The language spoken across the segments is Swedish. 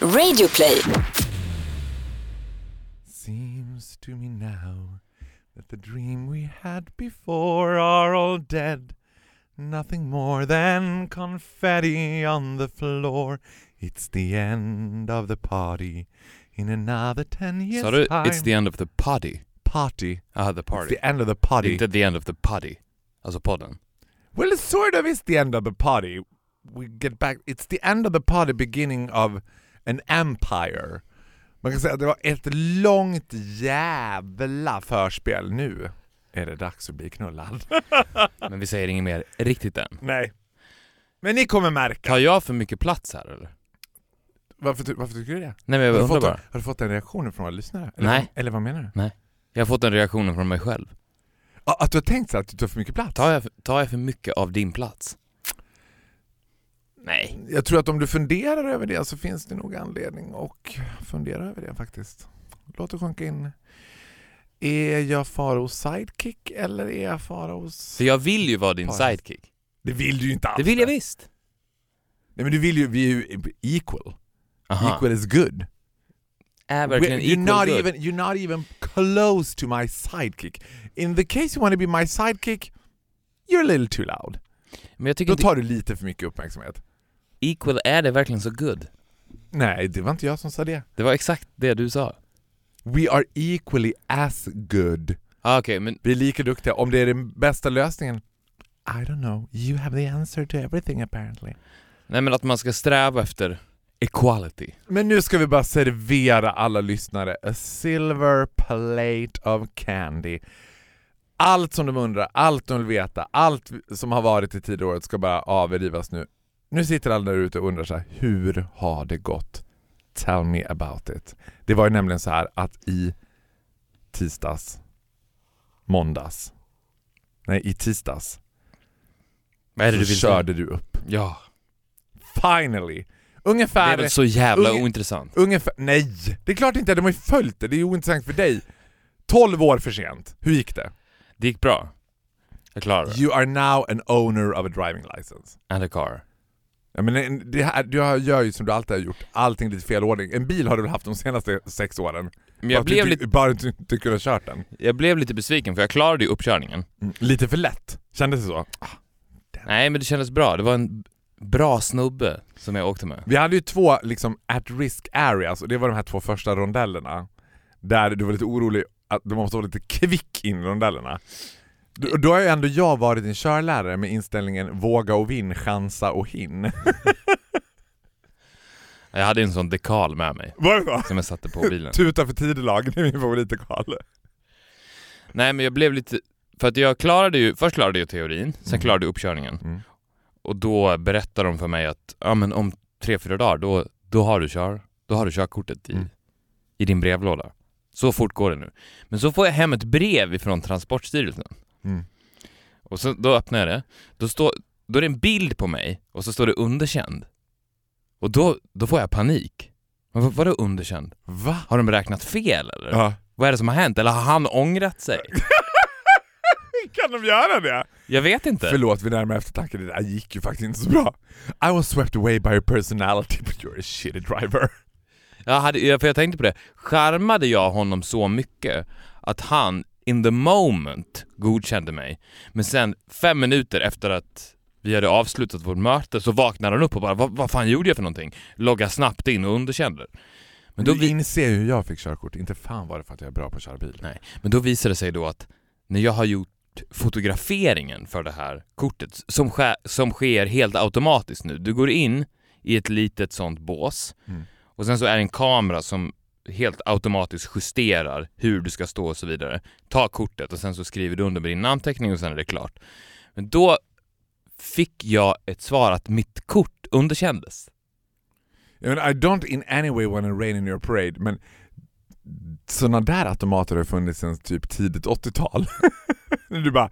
Radioplay. Seems to me now that the dream we had before are all dead. Nothing more than confetti on the floor. It's the end of the party in another ten years Sa du time. it's the end of the party? party. Ja, the party. It's the end of the party. Inte the end of the party. Alltså podden. Well, it sort of is the end of the party. We get back. It's the end of the party, beginning of an empire. Man kan säga att det var ett långt jävla förspel. Nu är det dags att bli knullad. Men vi säger inget mer riktigt än. Nej. Men ni kommer märka. Tar jag för mycket plats här eller? Varför, varför tycker du det? Nej men jag Har du, undrar fått, bara. en- har du fått den reaktionen från våra lyssnare? Eller, Nej. Eller vad menar du? Jag har fått den reaktionen från mig själv. Att du har tänkt så att du tar för mycket plats? Tar jag, tar jag för mycket av din plats? Nej. Jag tror att om du funderar över det så finns det nog anledning att fundera över det faktiskt. Låt det sjunka in. Är jag Faraos sidekick eller är jag Faraos... För jag vill ju vara din Paris. sidekick. Det vill du ju inte alls. Det vill jag visst. Nej men du vill ju, vi är ju equal. Aha. Equal is good. Är verkligen We're- you're, not good. even, you're not even close to my sidekick. In the case you want to be my sidekick, you're a little too loud. Men jag tycker Då inte tar du lite för mycket uppmärksamhet. Equal, är det verkligen så good? Nej, det var inte jag som sa det. Det var exakt det du sa. We are equally as good. Ah, Okej, men Vi är lika duktiga. Om det är den bästa lösningen? I don't know. You have the answer to everything apparently. Nej men att man ska sträva efter equality. Men nu ska vi bara servera alla lyssnare a silver plate of candy. Allt som de undrar, allt de vill veta, allt som har varit i tidigare året ska bara avrivas nu. Nu sitter alla där ute och undrar så här, hur har det gått? Tell me about it. Det var ju nämligen så här att i tisdags, måndags, nej i tisdags Vad är det så du vill körde du upp. Ja. Finally! Det Ungefär är väl så jävla Unge- ointressant. Ungefär, nej! Det är klart inte, de har ju följt det, det är ju ointressant för dig. 12 år för sent, hur gick det? Det gick bra. Jag klarade det. You are now an owner of a driving license. And a car. Ja, men en- det här, du har- gör ju som du alltid har gjort, allting i fel ordning. En bil har du väl haft de senaste sex åren? Men bara jag du blev, inte- lite, Bara du inte kunnat kört den. jag blev lite besviken för jag klarade ju uppkörningen. Mm. Lite för lätt, kändes det så? Nej men det kändes bra. Det var en bra snubbe som jag åkte med. Vi hade ju två liksom at risk areas och det var de här två första rondellerna. Där du var lite orolig att du måste vara lite kvick in i rondellerna. Då, har ju ändå jag varit en körlärare med inställningen våga och vinn, chansa och hin. Jag hade en sån dekal med mig Var det så? som jag satte på bilen. Tuta för tidelag, det är min favoritdekal. Nej men jag blev lite... För att jag klarade ju... Först klarade jag teorin, sen Mm. klarade jag uppkörningen. Mm. Och då berättade de för mig att ja, men om tre, fyra dagar då, då, har du kör, då har du körkortet i, Mm. i din brevlåda. Så fort går det nu. Men så får jag hem ett brev ifrån Transportstyrelsen. Mm. Och så, då öppnar jag det. Då, står, då är det en bild på mig och så står det underkänd. Och då, då får jag panik. Men vad, vadå underkänd? Va? Har de räknat fel eller? Ja. Vad är det som har hänt? Eller har han ångrat sig? Kan de göra det? Jag vet inte. Förlåt vid närmare eftertanke, det där gick ju faktiskt inte så bra. I was swept away by your personality but you're a shitty driver. Jag, hade, för jag tänkte på det, charmade jag honom så mycket att han in the moment godkände mig. Men sen fem minuter efter att vi hade avslutat vårt möte så vaknade han upp och bara vad, vad fan gjorde jag för någonting? Logga snabbt in och underkände. Men då, vi, inser hur jag fick körkort, inte fan var det för att jag är bra på att köra bil. nej, men då visade det sig då att när jag har gjort fotograferingen för det här kortet som, sker, som sker helt automatiskt nu. Du går in i ett litet sånt bås Mm. och sen så är det en kamera som helt automatiskt justerar hur du ska stå och så vidare. Ta kortet och sen så skriver du under med din namnteckning och sen är det klart. Men då fick jag ett svar att mitt kort underkändes. I, mean, I don't in any way wanna rain in your parade, men sådana där automater har funnits sedan typ tidigt 80-tal. du bara,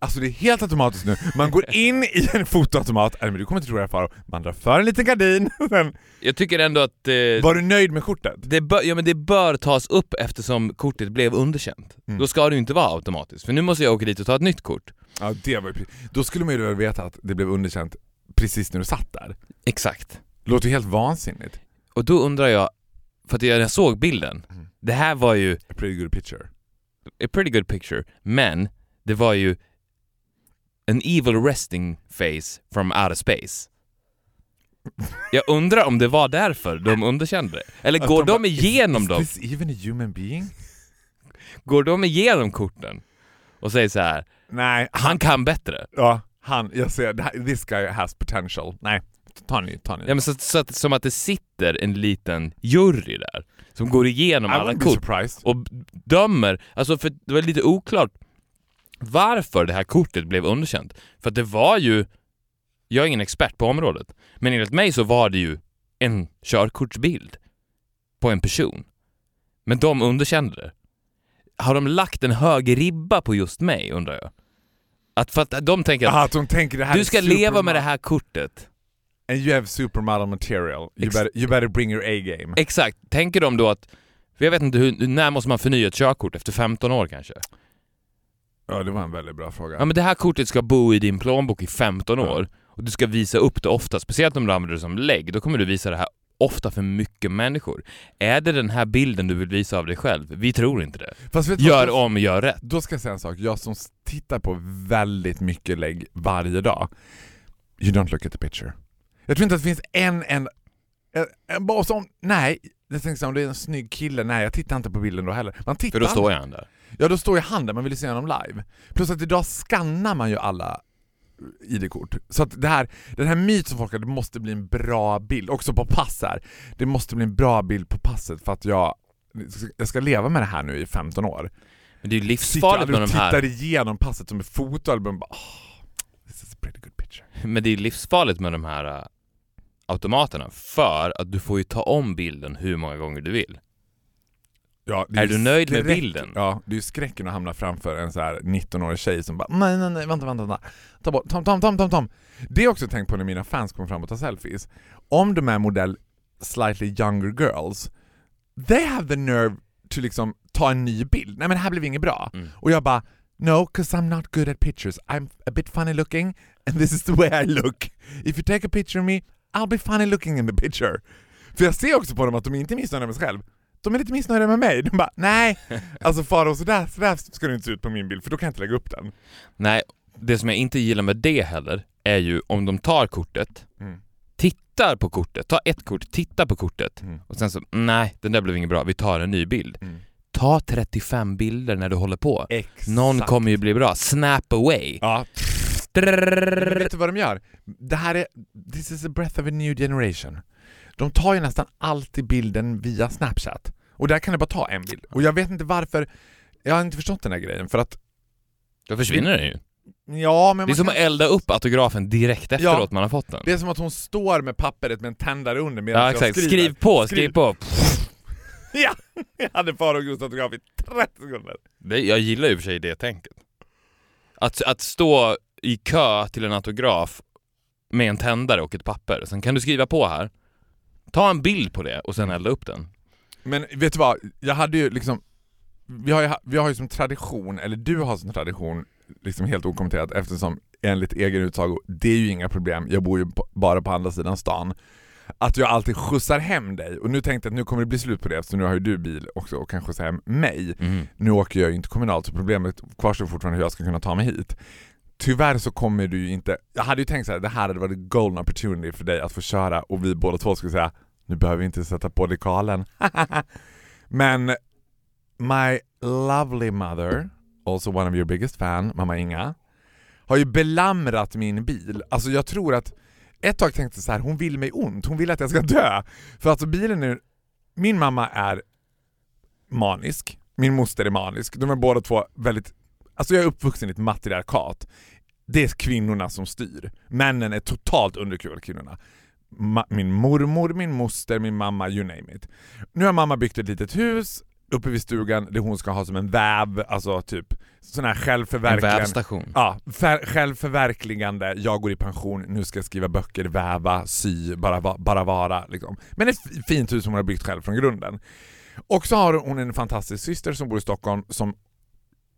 alltså det är helt automatiskt nu. Man går in i en fotoautomat, nej men du kommer inte tro det här Faro, man drar för en liten gardin, sen, Jag tycker ändå att eh, var du nöjd med kortet? det, bör, ja, men det bör tas upp eftersom kortet blev underkänt. Mm. Då ska det ju inte vara automatiskt, för nu måste jag åka dit och ta ett nytt kort. Ja, det var ju. Då skulle man ju veta att det blev underkänt precis när du satt där. Exakt. Låter ju helt vansinnigt. Och då undrar jag, för att jag såg bilden, Mm. det här var ju A pretty good picture. a pretty good picture, men det var ju an evil resting face from outer space. Jag undrar om det var därför de underkände det. Eller går de igenom is, dem? Is this even a human being? Går de igenom korten och säger så här: Nej, han kan bättre? Ja, han, jag ser, this guy has potential. Nej, ta ny, ta ny. Ja, men så, så att, som att det sitter en liten jury där som går igenom I alla kort surprised. och dömer, alltså för det var lite oklart varför det här kortet blev underkänt. För att det var ju, jag är ingen expert på området, men enligt mig så var det ju en körkortsbild på en person. Men de underkände det. Har de lagt en hög ribba på just mig undrar jag? Att för att de tänker att Aha, att de tänker du ska leva med det här kortet. And you have supermodel material. You better, you better bring your A-game. Exakt. Tänker de då att, för jag vet inte hur, när måste man förnya ett körkort? Efter 15 år kanske? Ja, det var en väldigt bra fråga. Ja men det här kortet ska bo i din plånbok i 15 Ja. år och du ska visa upp det ofta, speciellt om du använder det som lägg, då kommer du visa det här ofta för mycket människor. Är det den här bilden du vill visa av dig själv? Vi tror inte det. Vad? Gör Då- om, gör rätt. Då ska jag säga en sak. Jag som tittar på väldigt mycket lägg varje dag. You don't look at the picture. Jag tror inte att det finns en enda... En, en, bara som, nej, jag tänker så här, om det är en snygg kille, nej jag tittar inte på bilden då heller. Man tittar För då står jag där. Ja, då står ju han där, man vill ju se honom live. Plus att idag skannar man ju alla ID-kort. Så att det här, den här myten som folk har, det måste bli en bra bild, också på pass här. Det måste bli en bra bild på passet för att jag, jag ska leva med det här nu i 15 år. Men det är ju livsfarligt med de här... tittar igenom passet som ett fotoalbum bara oh, this is a pretty good picture. Men det är livsfarligt med de här äh, automaterna för att du får ju ta om bilden hur många gånger du vill. Ja, det Är ju du nöjd med skräck- bilden? Ja, det är ju skräcken att hamna framför en så här 19-årig tjej som bara nej, nej, nej, vänta, vänta, vänta. Ta bort, Tom, Tom, Tom, Tom, Tom. Det har jag också tänkt på när mina fans kommer fram och tar selfies. Om de är modell slightly younger girls, they have the nerve to liksom ta en ny bild. Nej men här blev inget bra. Mm. Och jag bara No, cause I'm not good at pictures. I'm a bit funny looking and this is the way I look. If you take a picture of me, I'll be funny looking in the picture. För jag ser också på dem att de inte är missnöjda med sig själv. De är lite missnöjda med mig. De bara nej, alltså Farao sådär, sådär ska du inte se ut på min bild för då kan jag inte lägga upp den. Nej, det som jag inte gillar med det heller är ju om de tar kortet, Mm. tittar på kortet, ta ett kort, tittar på kortet Mm. och sen så, nej, den där blev inget bra, vi tar en ny bild. Mm. Ta 35 bilder när du håller på. Exakt. Någon kommer ju bli bra. Snap away. Ja. Men vet du vad de gör? Det här är, this is a breath of a new generation. De tar ju nästan alltid bilden via Snapchat. Och där kan det bara ta en bild. Och jag vet inte varför, jag har inte förstått den här grejen för att, Då försvinner den ju. ja men Det är som kan, att elda upp autografen direkt efteråt Ja. man har fått den. det är som att hon står med pappret med en tändare under medan Ja jag exakt, skriver. skriv på, Skriv. skriv på. Ja! Jag hade Farao Gustavs autograf i 30 sekunder. Det, jag gillar ju och för sig det tänket. Att, att stå i kö till en autograf med en tändare och ett papper, sen kan du skriva på här. Ta en bild på det och sen elda upp den. Men vet du vad, jag hade ju liksom vi har ju, vi har ju som tradition, eller du har som tradition, liksom helt okommenterat eftersom enligt egen utsago, det är ju inga problem, jag bor ju på, bara på andra sidan stan, att jag alltid skjutsar hem dig. Och nu tänkte jag att nu kommer det bli slut på det, så nu har ju du bil också och kan skjutsa hem mig. Mhm. Nu åker jag ju inte kommunalt så problemet kvarstår fortfarande hur jag ska kunna ta mig hit. Tyvärr så kommer du ju inte, jag hade ju tänkt så här, det här hade varit golden opportunity för dig att få köra och vi båda två skulle säga nu behöver vi inte sätta på dekalen. Men my lovely mother, also one of your biggest fan, mamma Inga, har ju belamrat min bil. Alltså jag tror att ett tag tänkte jag så här, hon vill mig ont, hon vill att jag ska dö. För alltså bilen är, min mamma är manisk, min moster är manisk, de är båda två väldigt, alltså jag är uppvuxen i ett matriarkat. Det är kvinnorna som styr. Männen är totalt underkuvade kvinnorna. Ma- min mormor, min moster, min mamma, you name it. Nu har mamma byggt ett litet hus uppe vid stugan det hon ska ha som en väv, alltså typ sån här En självförverkligande. vävstation. Ja, för, självförverkligande, jag går i pension, nu ska jag skriva böcker, väva, sy, bara, va, bara vara. Liksom. Men ett fint hus som hon har byggt själv från grunden. Och så har hon en fantastisk syster som bor i Stockholm som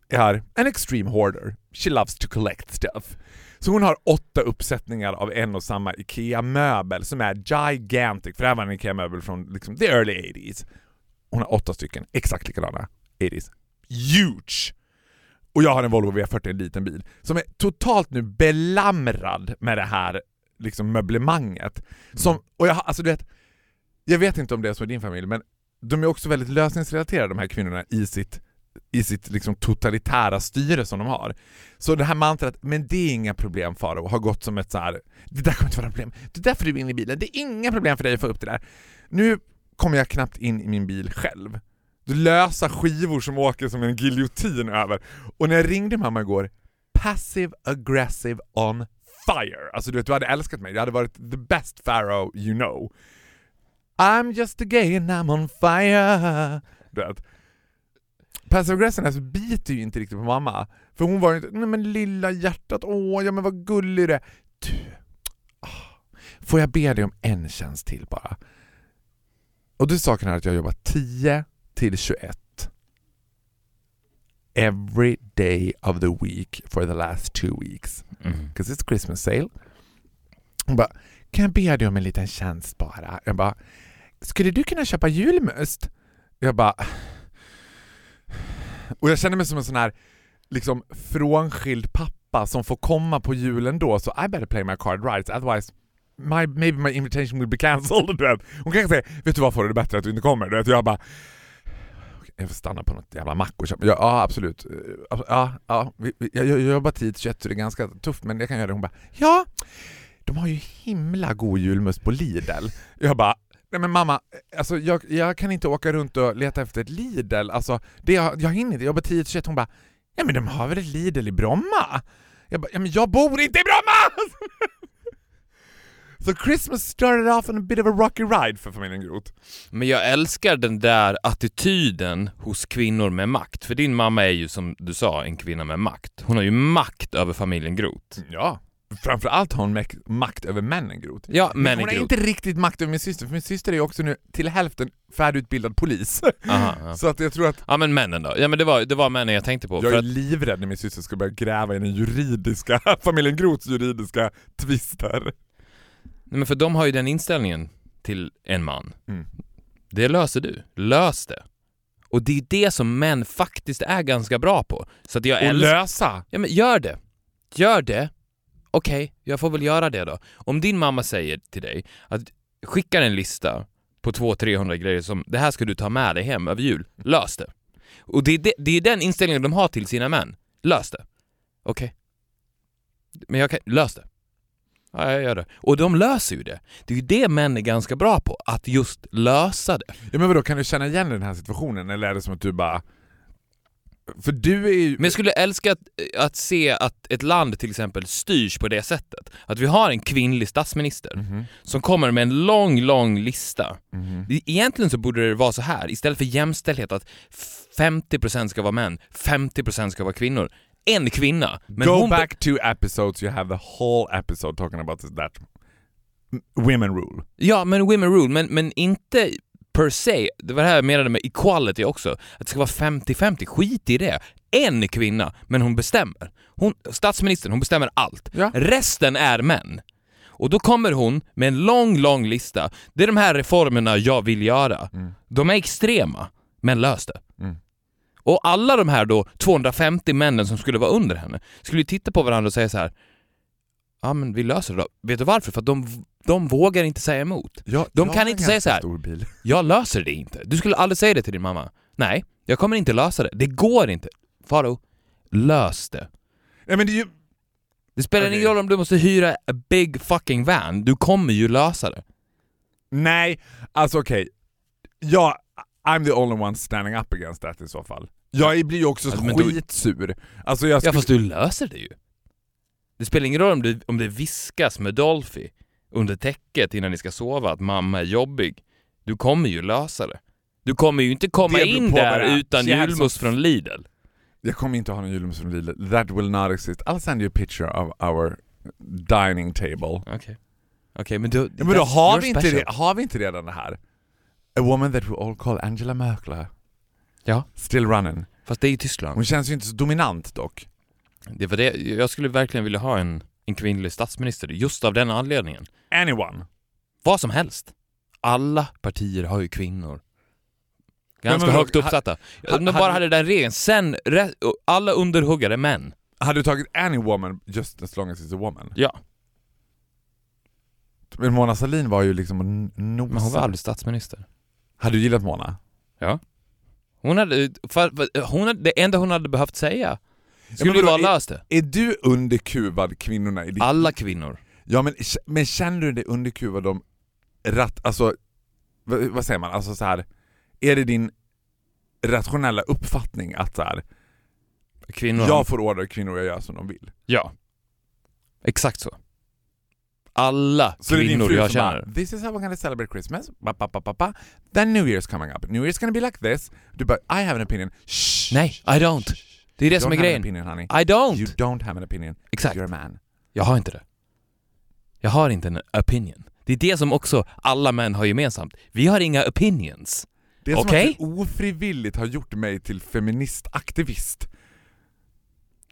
är en extreme hoarder. She loves to collect stuff. Så hon har åtta uppsättningar av en och samma IKEA-möbel som är gigantic, för det här var en IKEA-möbel från liksom, the early 80s. Hon har åtta stycken, exakt likadana 80s. Huge! Och jag har en Volvo V40, en liten bil, som är totalt nu belamrad med det här liksom möblemanget. Som, och jag, alltså du vet, jag vet inte om det är så i din familj, men de är också väldigt lösningsrelaterade de här kvinnorna i sitt, i sitt liksom totalitära styre som de har. Så det här mantrat, men det är inga problem Faro, har gått som ett så här. det där kommer inte vara några problem, det är därför du är inne i bilen, det är inga problem för dig att få upp det där. Nu kommer jag knappt in i min bil själv. Du lösa skivor som åker som en giljotin över. Och när jag ringde mamma igår, passive aggressive on fire. Alltså du vet, du hade älskat mig, jag hade varit the best pharaoh you know. I'm just a gay and I'm on fire. Du vet. Passive aggressive alltså, biter ju inte riktigt på mamma. För hon var ju inte, nej men lilla hjärtat, åh ja men vad gullig du är. Du, ah, får jag be dig om en tjänst till bara? Och du saken är att jag jobbar 10 till 21 every day of the week for the last two weeks. Mm. Because it's Christmas sale. Hon bara, kan jag be dig om en liten tjänst bara? Jag bara, skulle du kunna köpa julmust? Jag bara... Och jag känner mig som en sån här liksom frånskild pappa som får komma på julen då, så I better play my card right, otherwise my, maybe my invitation will be cancelled. Du vet. Hon kanske säger, vet du vad får det bättre att du inte kommer. Du vet. Jag bara, jag får stanna på något jävla mack och köpa. Ja, ja absolut. Ja, ja, jag, jag jobbar tid 21 så det är ganska tufft men jag kan göra det. Hon bara, ja, de har ju himla god julmust på Lidl. Jag bara, nej men mamma, alltså jag, jag kan inte åka runt och leta efter ett Lidl. Alltså, det, jag, jag hinner inte, jag jobbar tid 21. Hon bara, ja men de har väl ett Lidl i Bromma? Jag bara, ja men jag bor inte i Bromma! Så Christmas started off on a bit of a rocky ride för familjen Groth. Men jag älskar den där attityden hos kvinnor med makt. För din mamma är ju som du sa en kvinna med makt. Hon har ju makt över familjen Groth. Ja. Framförallt har hon makt över männen Groth. Ja, Men hon har inte riktigt makt över min syster, för min syster är också nu till hälften färdigutbildad polis. Aha, ja. Så att jag tror att ja men männen då? Ja men det var, det var männen jag tänkte på. jag är att, livrädd när min syster ska börja gräva i den juridiska, familjen Groths juridiska tvister. nej, men för de har ju den inställningen till en man. Mm. Det löser du. Lös det. Och det är det som män faktiskt är ganska bra på. Så att jag Och älskar... lösa! Ja men gör det. Gör det. Okej, jag får väl göra det då. Om din mamma säger till dig att skicka en lista på 200-300 grejer som det här ska du ta med dig hem över jul. Lös det. Och det är, det, det är den inställningen de har till sina män. Lös det. Okej. Men jag kan, lös det. Ja, jag gör det. Och de löser ju det. Det är ju det män är ganska bra på, att just lösa det. Ja men vadå, kan du känna igen den här situationen eller är det som att du bara... För du är ju... Men jag skulle älska att, att se att ett land till exempel styrs på det sättet. Att vi har en kvinnlig statsminister Mhm, som kommer med en lång, lång lista. mhm. Det- Egentligen så borde det vara så här, istället för jämställdhet att 50% ska vara män, 50% ska vara kvinnor. En kvinna. Men Go hon back two episodes, you have the whole episode talking about that women rule. Ja, men women rule, men, men inte per se. Det var det här jag menade med equality också. Att det ska vara 50-50, skit i det. En kvinna, men hon bestämmer. Hon, statsministern, hon bestämmer allt. Ja. Resten är män. Och då kommer hon med en lång, lång lista. Det är de här reformerna jag vill göra. Mm. De är extrema, men lös det. Mm. Och alla de här då 250 männen som skulle vara under henne skulle titta på varandra och säga så här. Ja men vi löser det då. Vet du varför? För att de, de vågar inte säga emot. Ja, De jag kan inte säga så här. Jag löser det inte. Du skulle aldrig säga det till din mamma. Nej, jag kommer inte lösa det. Det går inte. Faro, lös det. Nej men det ju... Det spelar Okej. ingen roll om du måste hyra a big fucking van. Du kommer ju lösa det. Nej, alltså okej. Jag, I'm the only one standing up against that i så fall. Jag blir ju också Alltså, skitsur. Alltså jag Ja skulle... fast du löser det ju. Det spelar ingen roll om det, om det viskas med Dolphy under täcket innan ni ska sova att mamma är jobbig. Du kommer ju lösa det. Du kommer ju inte komma in där utan julmust från Lidl. Jag kommer inte ha någon julmust från Lidl. That will not exist. I'll send you a picture of our dining table. Okej. Okej, men du... Ja, men då har vi, inte special. har vi inte redan det här? A woman that we all call Angela Merkel. Ja. Still running. Fast det är ju Tyskland. Hon känns ju inte så dominant dock. Det var det, jag skulle verkligen vilja ha en en kvinnlig statsminister just av den anledningen. Anyone. Vad som helst. Alla partier har ju kvinnor. Ganska men- högt uppsatta. ha- Om de bara hade- den regeln, sen re- alla underhuggare män. Hade du tagit any woman just as long as it's a woman? Ja, Men Mona Sahlin var ju liksom en nosa. men hon var aldrig statsminister. Hade du gillat Mona? Hon hade, för, för, hon hade, det enda hon hade behövt säga men skulle ju vadå, vara löst det. Är du underkuvad kvinnorna i ditt Alla kvinnor. Ja men, men känner du dig underkuvad om rat, alltså, vad, vad säger man, alltså så här. är det din rationella uppfattning att så här, Kvinnor jag får order kvinnor att göra som de vill? Ja. Exakt så. Alla Så kvinnor jag känner. bara, this is how we're gonna celebrate Christmas, ba, ba, ba, ba, ba. then New Year's coming up, New Year's gonna be like this, du bara I have an opinion, Shh, Nej, I don't. Det är det som är grejen. opinion honey. I don't. You don't have an opinion, Exakt. you're a man. Jag har inte det. Jag har inte en opinion. Det är det som också alla män har gemensamt. Vi har inga opinions. Det är som att du ofrivilligt har gjort mig till feministaktivist.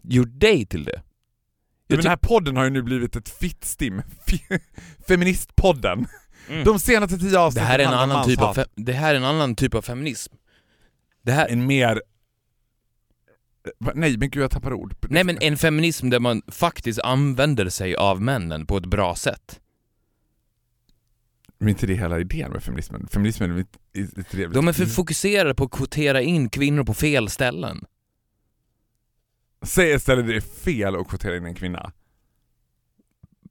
Gjort dig till det. Men Jag den här podden har ju nu blivit ett fittstim. Fe- Feministpodden. Mm. De senaste tio det, avsnitten här är en annan typ av det här är en annan typ av feminism. Det här, En mer... Nej men gud jag tappar ord. nej men en feminism där man faktiskt använder sig av männen på ett bra sätt. Men inte det hela idén med feminismen? Feminismen är ett trevligt... De är för fokuserade på att kvotera in kvinnor på fel ställen. Säg istället det är fel att kvotera in en kvinna.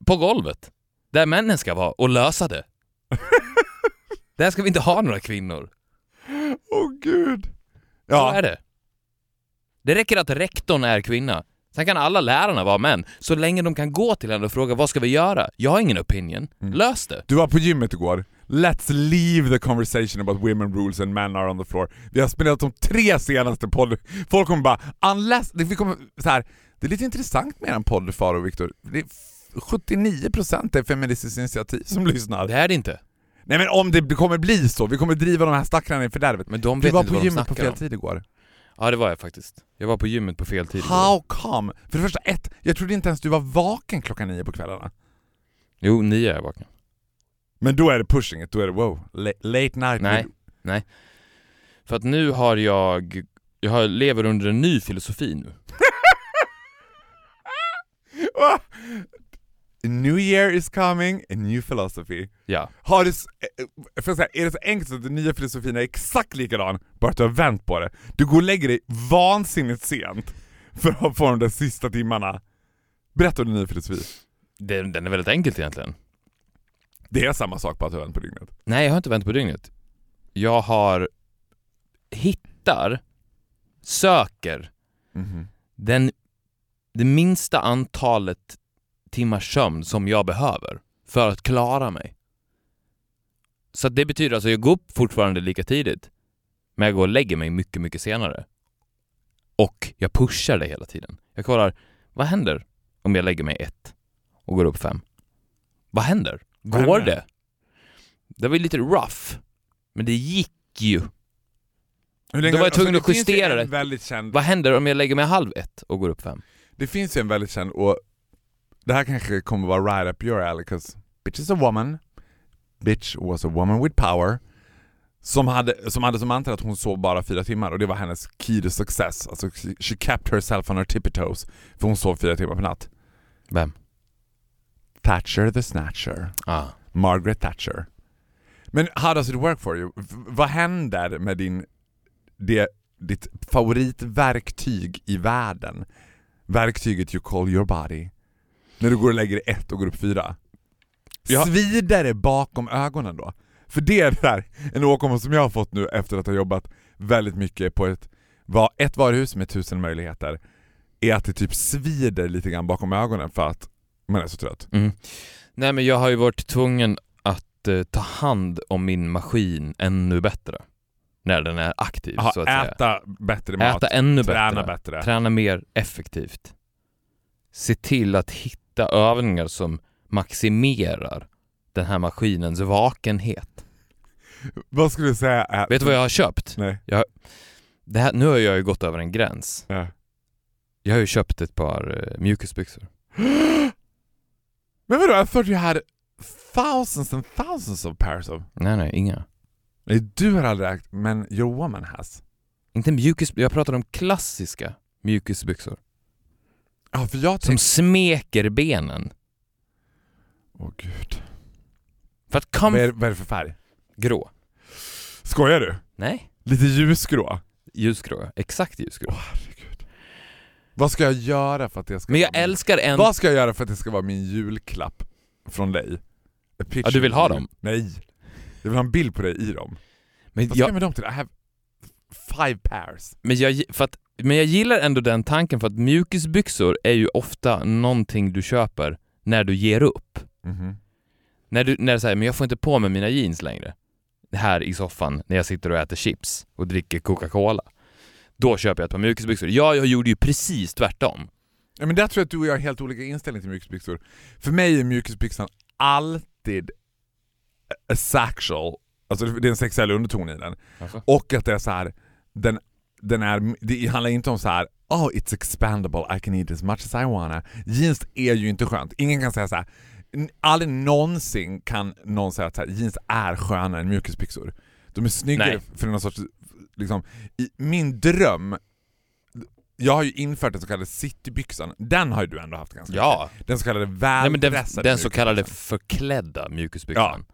På golvet. Där männen ska vara och lösa det. Där ska vi inte ha några kvinnor. Åh gud. Så Ja, är det. Det räcker att rektorn är kvinna. Sen kan alla lärarna vara män, så länge de kan gå till henne och fråga vad ska vi göra? Jag har ingen opinion. Mm. Lös det. du var på gymmet igår. Let's leave the conversation about women rules and men are on the floor. Vi har spelat de tre senaste podd... Folk kommer bara, unless... Det, vi kommer, så här, det är lite intressant med en podd, Faro och Viktor. Det är f- 79% är Feministiskt initiativ som lyssnar. Det är det inte. Nej men om det kommer bli så, vi kommer driva de här stackarna i fördärvet. Men de Du vet var inte på vad de gymmet på fel om. tid igår. Ja, det var jag faktiskt. Jag var på gymmet på fel tid. How come? För det första, ett, jag trodde inte ens du var vaken klockan nio på kvällarna. Jo, nio är jag vaken. Men då är det pushing it, då är det wow, la- late night. Nej. För att nu har jag... Jag har, lever under en ny filosofi nu. A new year is coming, a new philosophy. Ja. Har du, s- eh, för att säga, är det så enkelt att den nya filosofin är exakt likadan, bara att du har vänt på det? Du går och lägger dig vansinnigt sent för att få de där sista timmarna. Berätta om din nya filosofi. Den, den är väldigt enkelt egentligen. Det är samma sak, bara att du har vänt på dygnet. Nej, jag har inte vänt på dygnet. Jag har... Hittar, söker Mhm. den, det minsta antalet timmars sömn som jag behöver för att klara mig. Så det betyder alltså, jag går upp fortfarande lika tidigt, men jag går och lägger mig mycket, mycket senare. Och jag pushar det hela tiden. Jag kollar, vad händer om jag lägger mig ett och går upp fem? Vad händer? Vad Går händer? det? Det var ju lite rough, men det gick ju. Hur länge- Då var jag tvungen det att justera det. Känd, Vad händer om jag lägger mig halv ett och går upp fem? det finns ju en väldigt känd, och det här kanske kommer vara right up your alley, 'cause bitch is a woman, bitch was a woman with power, som hade, som hade som mantra att hon sov bara fyra timmar och det var hennes key to success. Alltså she, she kept herself on her tippy toes, för hon sov fyra timmar per natt. Vem? Thatcher the snatcher. Ah. Margaret Thatcher. Men how does it work for you? V- vad händer med din, det, ditt favoritverktyg i världen? Verktyget you call your body. När du går och lägger dig ett och går upp fyra. Ja. Svider det bakom ögonen då? För det är det där, en åkomma som jag har fått nu efter att ha jobbat väldigt mycket på ett, ett varuhus med tusen möjligheter, är att det typ svider lite grann bakom ögonen för att man är så trött. Mm. Nej men jag har ju varit tvungen att eh, ta hand om min maskin ännu bättre. När den är aktiv Aha, så att säga. äta bättre mat, Äta ännu träna bättre. bättre. Träna mer effektivt. Se till att hitta övningar som maximerar den här maskinens vakenhet. Vad skulle du säga är... Vet du vad jag har köpt? Nej. Det här, nu har jag ju gått över en gräns. Ja. Jag har ju köpt ett par eh, mjukisbyxor. Men vadå, I thought you had thousands and thousands of pairs of... Nej nej, inga. Nej, du har aldrig ägt, men your woman has. Inte mjukis, jag pratar om klassiska mjukisbyxor. Ja, för jag Som smeker benen. Åh gud. För att Vad comf- är, vad är det för färg? Grå. Skojar du? Nej. Lite ljusgrå? Ljusgrå, exakt ljusgrå. Åh herregud. Vad ska jag göra för att det ska Men jag vara älskar en... Vad ska jag göra för att det ska vara min julklapp från dig? Ja, du vill ha dem? Nej. Jag vill ha en bild på dig i dem. Men Vad ska jag, med dem till? I have five pairs. men, jag, för att, men jag gillar ändå den tanken för att mjukisbyxor är ju ofta någonting du köper när du ger upp. Mhm. När du när säger men jag får inte på mig mina jeans längre. Här i soffan när jag sitter och äter chips och dricker Coca-Cola. Då köper jag ett par mjukisbyxor. Jag, jag gjorde ju precis tvärtom. Ja, men där tror jag att du och jag har helt olika inställning till mjukisbyxor. För mig är mjukisbyxan alltid a sexual, alltså det är en sexuell underton i den. Alltså. Och att det är så här, den, den är, det handlar inte om så här. Oh it's expandable, I can eat as much as I wanna. Jeans är ju inte skönt. Ingen kan säga så här. aldrig någonsin kan någon säga att så här, jeans är skönare än mjukisbyxor. De är snyggare Nej. för någon sorts, liksom, i min dröm, jag har ju infört den så kallade citybyxan, den har ju du ändå haft ganska Ja. mycket. Den så kallade men den, väldressade den så kallade förklädda mjukisbyxan.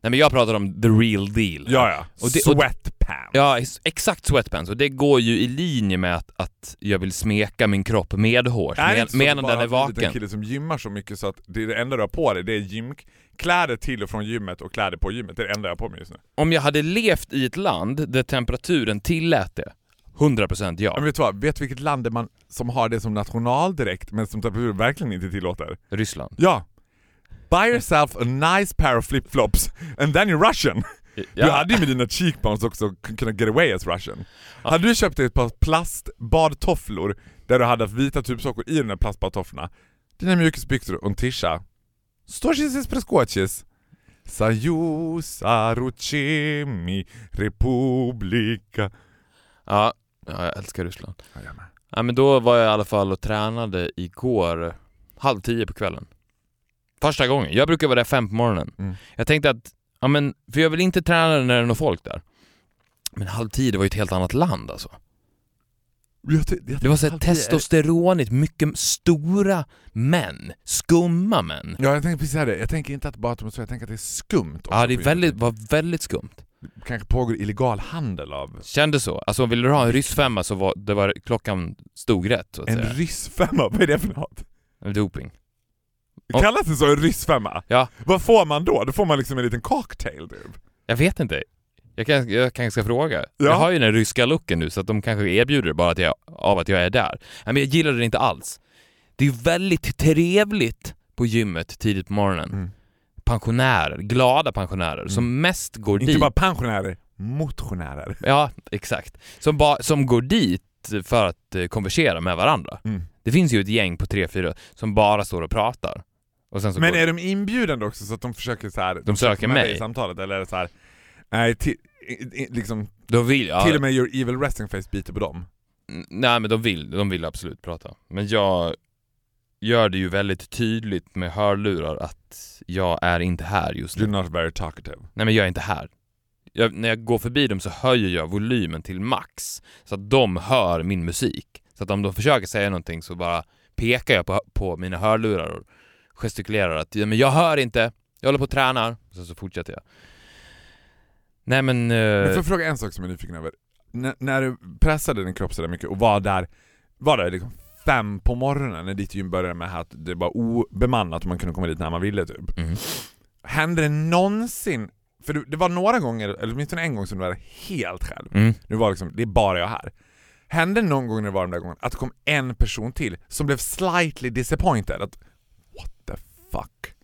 Nej men jag pratar om the real deal. Ja ja, Och det- och- sweatpants. Ja, ex- exakt sweatpants. Och det går ju i linje med att, att jag vill smeka min kropp Är med, att du medan den är har blivit en vaken. kille som gymmar så mycket så att det, är det enda du har på dig det är gymkläder till och från gymmet och kläder på gymmet. Det är det enda jag har på mig just nu. Om jag hade levt i ett land där temperaturen tillät det, 100% ja. Men vet du vad? Vet du vilket land är man som har det som nationaldräkt men som temperaturen verkligen inte tillåter? Ryssland. Ja! Buy yourself a nice pair of flip-flops and then you're Russian. Du hade ju med dina cheekbones också kunnat get away as Russian. Hade du köpt ett par plastbadtofflor där du hade haft vita tubsockor i de där plastbadtofflorna, dina mjukisbyxor och en tisha. Stoches preskoches. Saju sarucemi republika. Ja, ja, jag älskar Ryssland. Ja, jag med. Ja, men då var jag i alla fall och tränade igår halv tio på kvällen. Första gången. Jag brukar vara där fem på morgonen. Mm. Jag tänkte att, ja men, för jag vill inte träna när det är någon folk där. Men halv tio, det var ju ett helt annat land alltså. Jag ty- jag Det var så här alltid är- testosteronigt, mycket stora män. Skumma män. Ja jag tänkte precis säga det, jag tänker inte att bara att de är så, jag tänker att det är skumt också Ja, det är väldigt, var väldigt skumt. Kanske pågår illegal handel av Kände så. Alltså ville du ha en ryssfemma så var, det var klockan stod rätt så att en säga. ryssfemma, vad är det för något? Doping. Och- Kallas det så en ryssfemma? Ja. Vad får man då? Då får man liksom en liten cocktail typ. Jag vet inte. Jag, kan, jag kanske ska fråga. Ja. Jag har ju den ryska looken nu så att de kanske erbjuder det bara att jag, av att jag är där. Men jag gillar det inte alls. Det är väldigt trevligt på gymmet tidigt på morgonen. Mm. Pensionärer, glada pensionärer som mest går Inte dit. bara pensionärer, motionärer. Ja, exakt. Som, ba, som går dit för att eh, konversera med varandra. Mm. Det finns ju ett gäng på tre, fyra som bara står och pratar. Men går, är de inbjudande också så att de försöker så här, De söker med dig mig. i samtalet eller är det så här, nej, till, liksom, de vill, ja, till och med your evil resting face biter på dem. Nej men de vill, de vill absolut prata. Men jag gör det ju väldigt tydligt med hörlurar att jag är inte här just You're nu. not very talkative. Nej men jag är inte här. Jag, när jag går förbi dem så höjer jag volymen till max. Så att de hör min musik. Så att om de försöker säga någonting så bara pekar jag på, på mina hörlurar och gestikulerar att ja, men jag hör inte, jag håller på och tränar. Så, så fortsätter jag. Nej men... eh, Men får jag fråga en sak som jag är nyfiken över? N- när du pressade din kropp sådär mycket och var där, var där liksom fem på morgonen när ditt gym började med att det var obemannat och man kunde komma dit när man ville typ. mhm. Hände det någonsin, för det- var några gånger, eller åtminstone en gång som du var helt själv. Mm. Nu var liksom, det är bara jag här. Hände någon gång när det var den där gången att det kom en person till som blev slightly disappointed? Att fuck?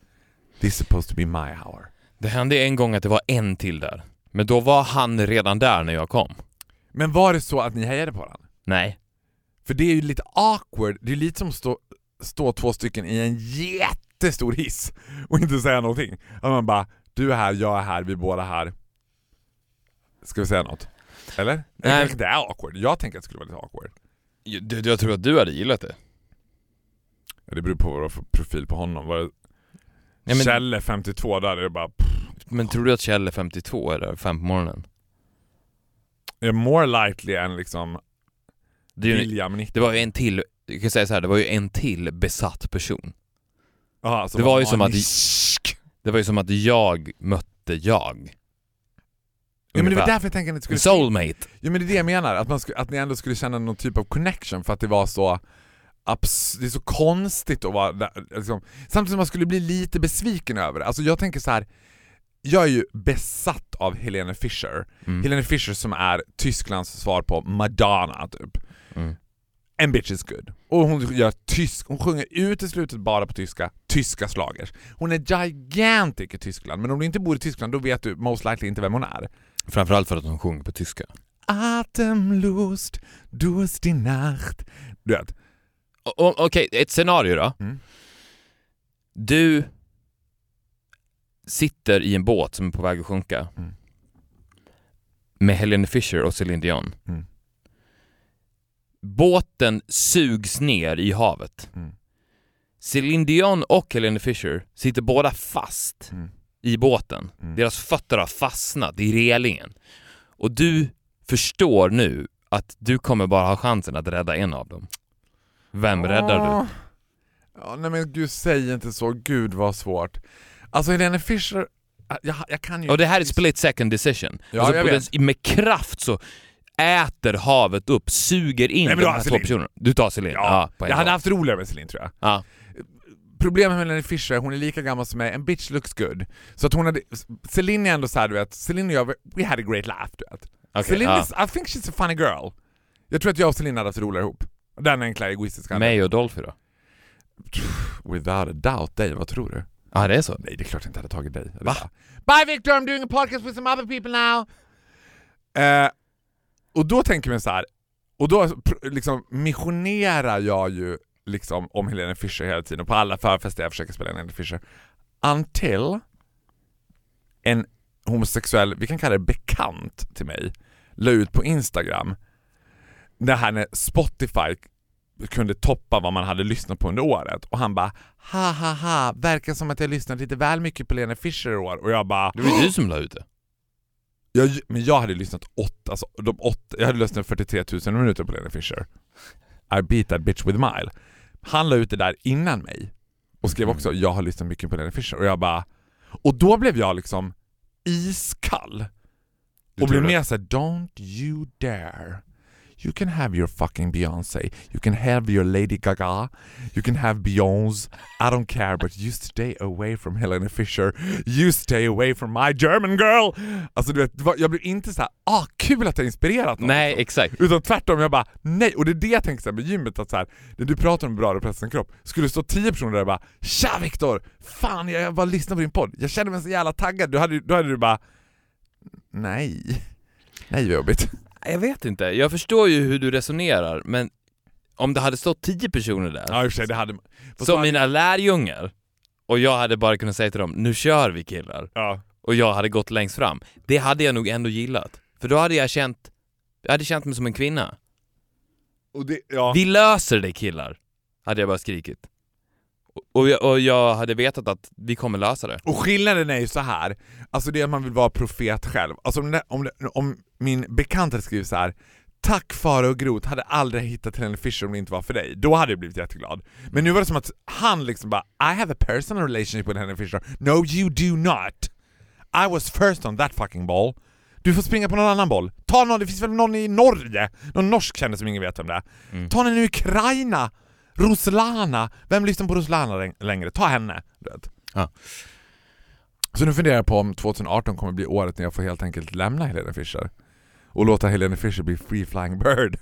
This is supposed to be my hour. Det hände en gång att det var en till där. Men då var han redan där när jag kom. Men var det så att ni hejade på varandra? Nej. För det är ju lite awkward, det är lite som att stå, stå två stycken i en jättestor hiss och inte säga någonting. Att man bara, du är här, jag är här, vi är båda här. Ska vi säga något? Eller? Nej. Det Nej. kanske inte är awkward, jag tänker att det skulle vara lite awkward. Jag, jag tror att du hade gillat det. Ja, det beror på vad du har för profil på honom. Var det, Ja, men, Kjelle 52, då hade det bara... Pff, men tror du att Kjell är 52 eller fem på morgonen? är more likely än liksom Det, är ju, William 90. det var ju en till, jag kan säga så här, det var ju en till besatt person. Aha, det var ju som att-. Det var ju som att jag mötte jag. Ja men det var därför jag tänker att ni skulle... soulmate. Ja men det är det jag menar, att, man sku, att ni ändå skulle känna någon typ av connection för att det var så abs- det är så konstigt att vara där, liksom. Samtidigt som man skulle bli lite besviken över det. Alltså jag tänker så här. jag är ju besatt av Helene Fischer. Mm. Helene Fischer som är Tysklands svar på Madonna typ. Mm. En bitch is good. Och hon gör tysk, hon sjunger ut i slutet bara på tyska, tyska slagers. Hon är gigantic i Tyskland, men om du inte bor i Tyskland då vet du most likely inte vem hon är. Framförallt för att hon sjunger på tyska. Atemlust, Durst i Nacht. Du vet. Okej, ett scenario då. Mm. Du sitter i en båt som är på väg att sjunka Mm. med Helene Fischer och Celine Dion. Mm. Båten sugs ner i havet. Mm. Celine Dion och Helene Fischer sitter båda fast Mm. i båten. Mm. Deras fötter har fastnat i relingen. Och du förstår nu att du kommer bara ha chansen att rädda en av dem. Vem räddar du? Ja, nej men gud, säg inte så. Gud vad svårt. Alltså Helene Fischer, jag, jag kan ju... Och det här är split second decision. Ja, alltså jag vet. den, med kraft så äter havet upp, suger in Nej, men de här har två personerna. Du tar Celine? Ja, på en jag hade haft roligare med Celine tror jag. Ja. Problemet med Helene Fischer, hon är lika gammal som mig, en bitch looks good. Så att hon hade, Celine är ändå såhär du vet, Celine och jag, we had a great laugh du vet. Okej, Celine ja. is, I think she's a funny girl. Jag tror att jag och Celine hade haft roligare ihop. Den enkla egoistiska Mig och Dolphy då? Without a doubt, dig, vad tror du? Ja, det är så? Nej det är klart jag inte hade tagit dig. Va? Bye Victor, I'm doing a podcast with some other people now! Eh, och då tänker man så här. och då liksom missionerar jag ju liksom om Helene Fischer hela tiden, på alla förfester jag försöker spela in Helene Fischer. Until en homosexuell, vi kan kalla det bekant till mig, la ut på Instagram det här när Spotify kunde toppa vad man hade lyssnat på under året och han bara ha ha ha, verkar som att jag lyssnat lite väl mycket på Lena Fischer i år och jag bara Det var ju du som la ut det. jag, men jag hade lyssnat åtta, alltså, de åtta, jag hade lyssnat 43 000 minuter på Lena Fischer. I beat that bitch with mile. Han la ut det där innan mig och skrev Mm. också jag har lyssnat mycket på Lena Fischer och jag bara och då blev jag liksom iskall Du och blev mer såhär don't you dare You can have your fucking Beyoncé, you can have your Lady Gaga, you can have Beyoncé, I don't care but you stay away from Helena Fischer, you stay away from my German girl! Alltså du vet, jag blev inte såhär ah kul att jag inspirerat någon. Nej, exakt. Utan tvärtom, jag bara nej, och det är det jag tänker så här med gymmet att så här, när du pratar om bra en kropp, skulle det stå tio personer där och bara Tja Viktor! Fan jag, jag bara lyssnar på din podd, jag känner mig så jävla taggad, då hade, då hade du bara Nej, nej vad jobbigt. Jag vet inte. Jag förstår ju hur du resonerar, men om det hade stått tio personer där, Ja i och för sig, det hade fast som mina lärjungar, och jag hade bara kunnat säga till dem nu kör vi killar, Ja. och jag hade gått längst fram, det hade jag nog ändå gillat. För då hade jag känt, jag hade känt mig som en kvinna. Och det, ja. Vi löser det killar! Hade jag bara skrikit. Och- jag, och jag hade vetat att vi kommer lösa det. Och skillnaden är ju så här. alltså det är att man vill vara profet själv. Alltså om, det, om, det, om min bekant hade skrivit så här. Tack Faro och Groth, hade aldrig hittat Helene Fischer om det inte var för dig. Då hade jag blivit jätteglad. Men nu var det som att han liksom bara I have a personal relationship with Helene Fischer. No you do not! I was first on that fucking ball. Du får springa på någon annan boll. Ta någon, det finns väl någon i Norge? Någon norsk kändis som ingen vet om det är. Mm. Ta någon i Ukraina! Ruslana! Vem lyssnar på Ruslana läng- längre? Ta henne! Du. Ja. Så nu funderar jag på om 2018 kommer bli året när jag får helt enkelt lämna Helene Fischer. Och låta Helene Fischer bli free flying bird.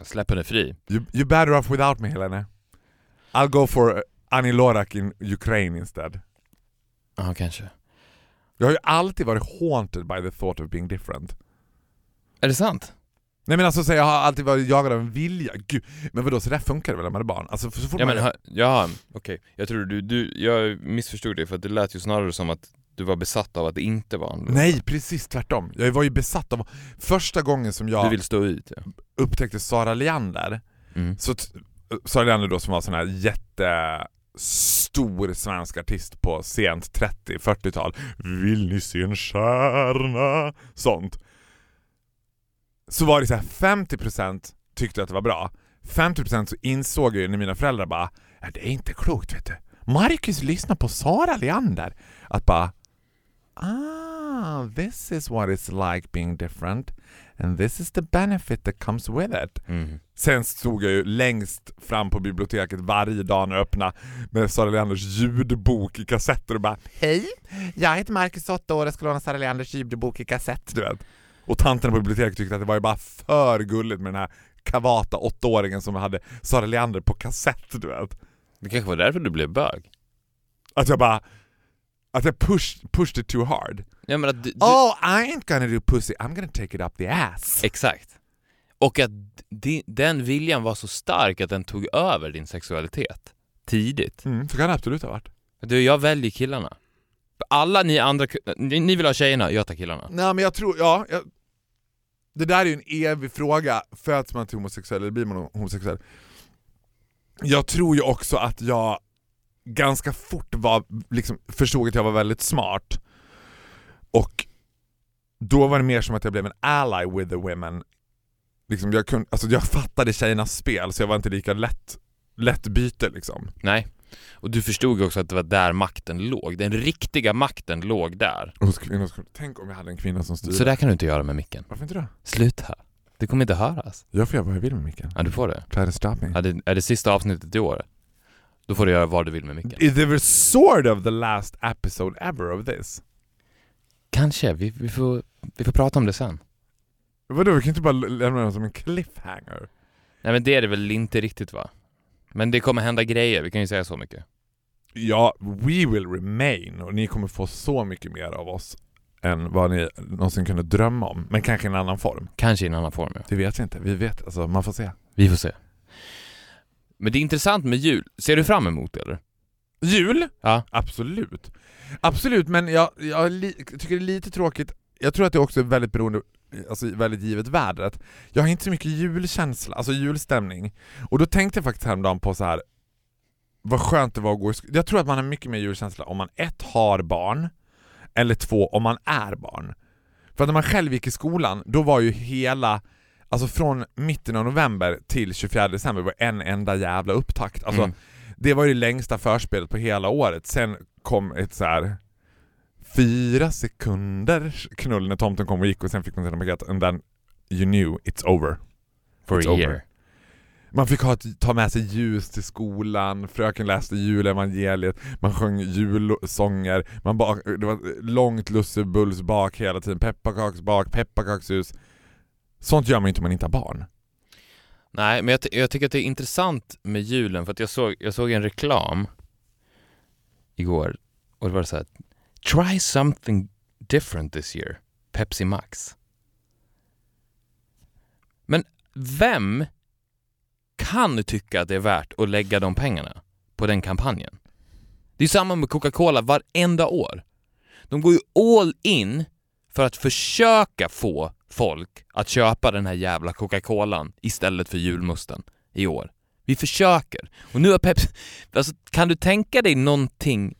Släpp henne fri. You, you better off without me Helene. I'll go for uh, Annie Lorak in Ukraine instead. Ja, kanske. Jag har ju alltid varit haunted by the thought of being different. Är det sant? Nej men alltså så jag har alltid varit jagad av en vilja. Gud, men vadå så där funkar det väl när man är barn? Alltså så fort Ja man men, ha- jaha, okej. Jag tror du, du, jag missförstod dig för att det lät ju snarare som att du var besatt av att det inte var en Nej, precis tvärtom. Jag var ju besatt av... Första gången som jag Du vill stå ut ja. upptäckte Sara Leander, Mm. så Sara Leander då som var sån här jätte stor svensk artist på sent 30-40-tal. Vill ni se en stjärna? Sånt. Så var det så här 50% tyckte att det var bra. 50% så insåg jag ju när mina föräldrar bara det är inte klokt vet du. Marcus lyssnar på Sara Leander. Att bara ah, this is what it's like being different and this is the benefit that comes with it. Mm. Sen stod jag ju längst fram på biblioteket varje dag när jag öppnade med Sara Leanders ljudbok i kassetter och bara Hej, jag heter Marcus, 8 år, jag ska låna Sara Leanders ljudbok i kassett. Du vet. Och tanten på biblioteket tyckte att det var ju bara för gulligt med den här kavata åttaåringen som hade Sara Leander på kassett, du vet. Det kanske var därför du blev bög? Att jag bara... Att jag push, pushed it too hard. Jag menar, du, du, Oh, I ain't gonna do pussy, I'm gonna take it up the ass. Exakt. Och att di, den viljan var så stark att den tog över din sexualitet tidigt. Mm, så kan det absolut ha varit. Du, jag väljer killarna. Alla ni andra, ni, ni vill ha tjejerna, jag tar killarna. Nej men jag tror, ja, jag, det där är ju en evig fråga, föds man till homosexuell eller blir man homosexuell? Jag tror ju också att jag ganska fort var, liksom, förstod att jag var väldigt smart och då var det mer som att jag blev en ally with the women. Liksom jag, kunde, alltså jag fattade tjejernas spel så jag var inte lika lätt, lätt byte liksom. Nej. Och du förstod ju också att det var där makten låg. Den riktiga makten låg där. Hos kvinnor, tänk om jag hade en kvinna som styrde. Så där kan du inte göra med micken. Varför inte det? Sluta. Det kommer inte höras. Jag får göra vad jag vill med micken. Ja, du får det. Try to stop me. Är det, är det sista avsnittet i år? Då får du göra vad du vill med micken. It was sort of the last episode ever of this. Kanske. Vi, vi, får, vi får prata om det sen. Vadå, vi kan inte bara lämna den som en cliffhanger? Nej men det är det väl inte riktigt va? Men det kommer hända grejer, vi kan ju säga så mycket. Ja, we will remain och ni kommer få så mycket mer av oss än vad ni någonsin kunde drömma om. Men kanske i en annan form. Kanske i en annan form ja. Det vet vi inte. Vi vet, alltså man får se. Vi får se. Men det är intressant med jul. Ser du fram emot det eller? Jul? Ja. Absolut. Absolut, men jag, jag li, tycker det är lite tråkigt. Jag tror att det också är väldigt beroende, alltså väldigt givet vädret. Jag har inte så mycket julkänsla, alltså julstämning. Och då tänkte jag faktiskt häromdagen på så här. vad skönt det var att gå i sk- Jag tror att man har mycket mer julkänsla om man ett har barn, eller två om man är barn. För att när man själv gick i skolan, då var ju hela, alltså från mitten av november till 24 december var en enda jävla upptakt. Alltså Mm. det var ju det längsta förspelet på hela året. Sen kom ett så här fyra sekunders knull när tomten kom och gick och sen fick man sina paket and then you knew it's over. For It's a over. year. Man fick ha, ta med sig ljus till skolan, fröken läste julevangeliet, man sjöng julsånger, man bak, det var långt lussebullsbak hela tiden, pepparkaksbak, pepparkakshus. Sånt gör man inte om man inte har barn. Nej, men jag, jag tycker att det är intressant med julen för att jag såg, jag såg en reklam igår och det var så här Try something different this year. Pepsi Max. Men vem kan tycka att det är värt att lägga de pengarna på den kampanjen? Det är samma med Coca-Cola varenda år. De går ju all in för att försöka få folk att köpa den här jävla Coca-Colan istället för julmusten i år. Vi försöker. Och nu har Pepsi... Alltså, kan du tänka dig någonting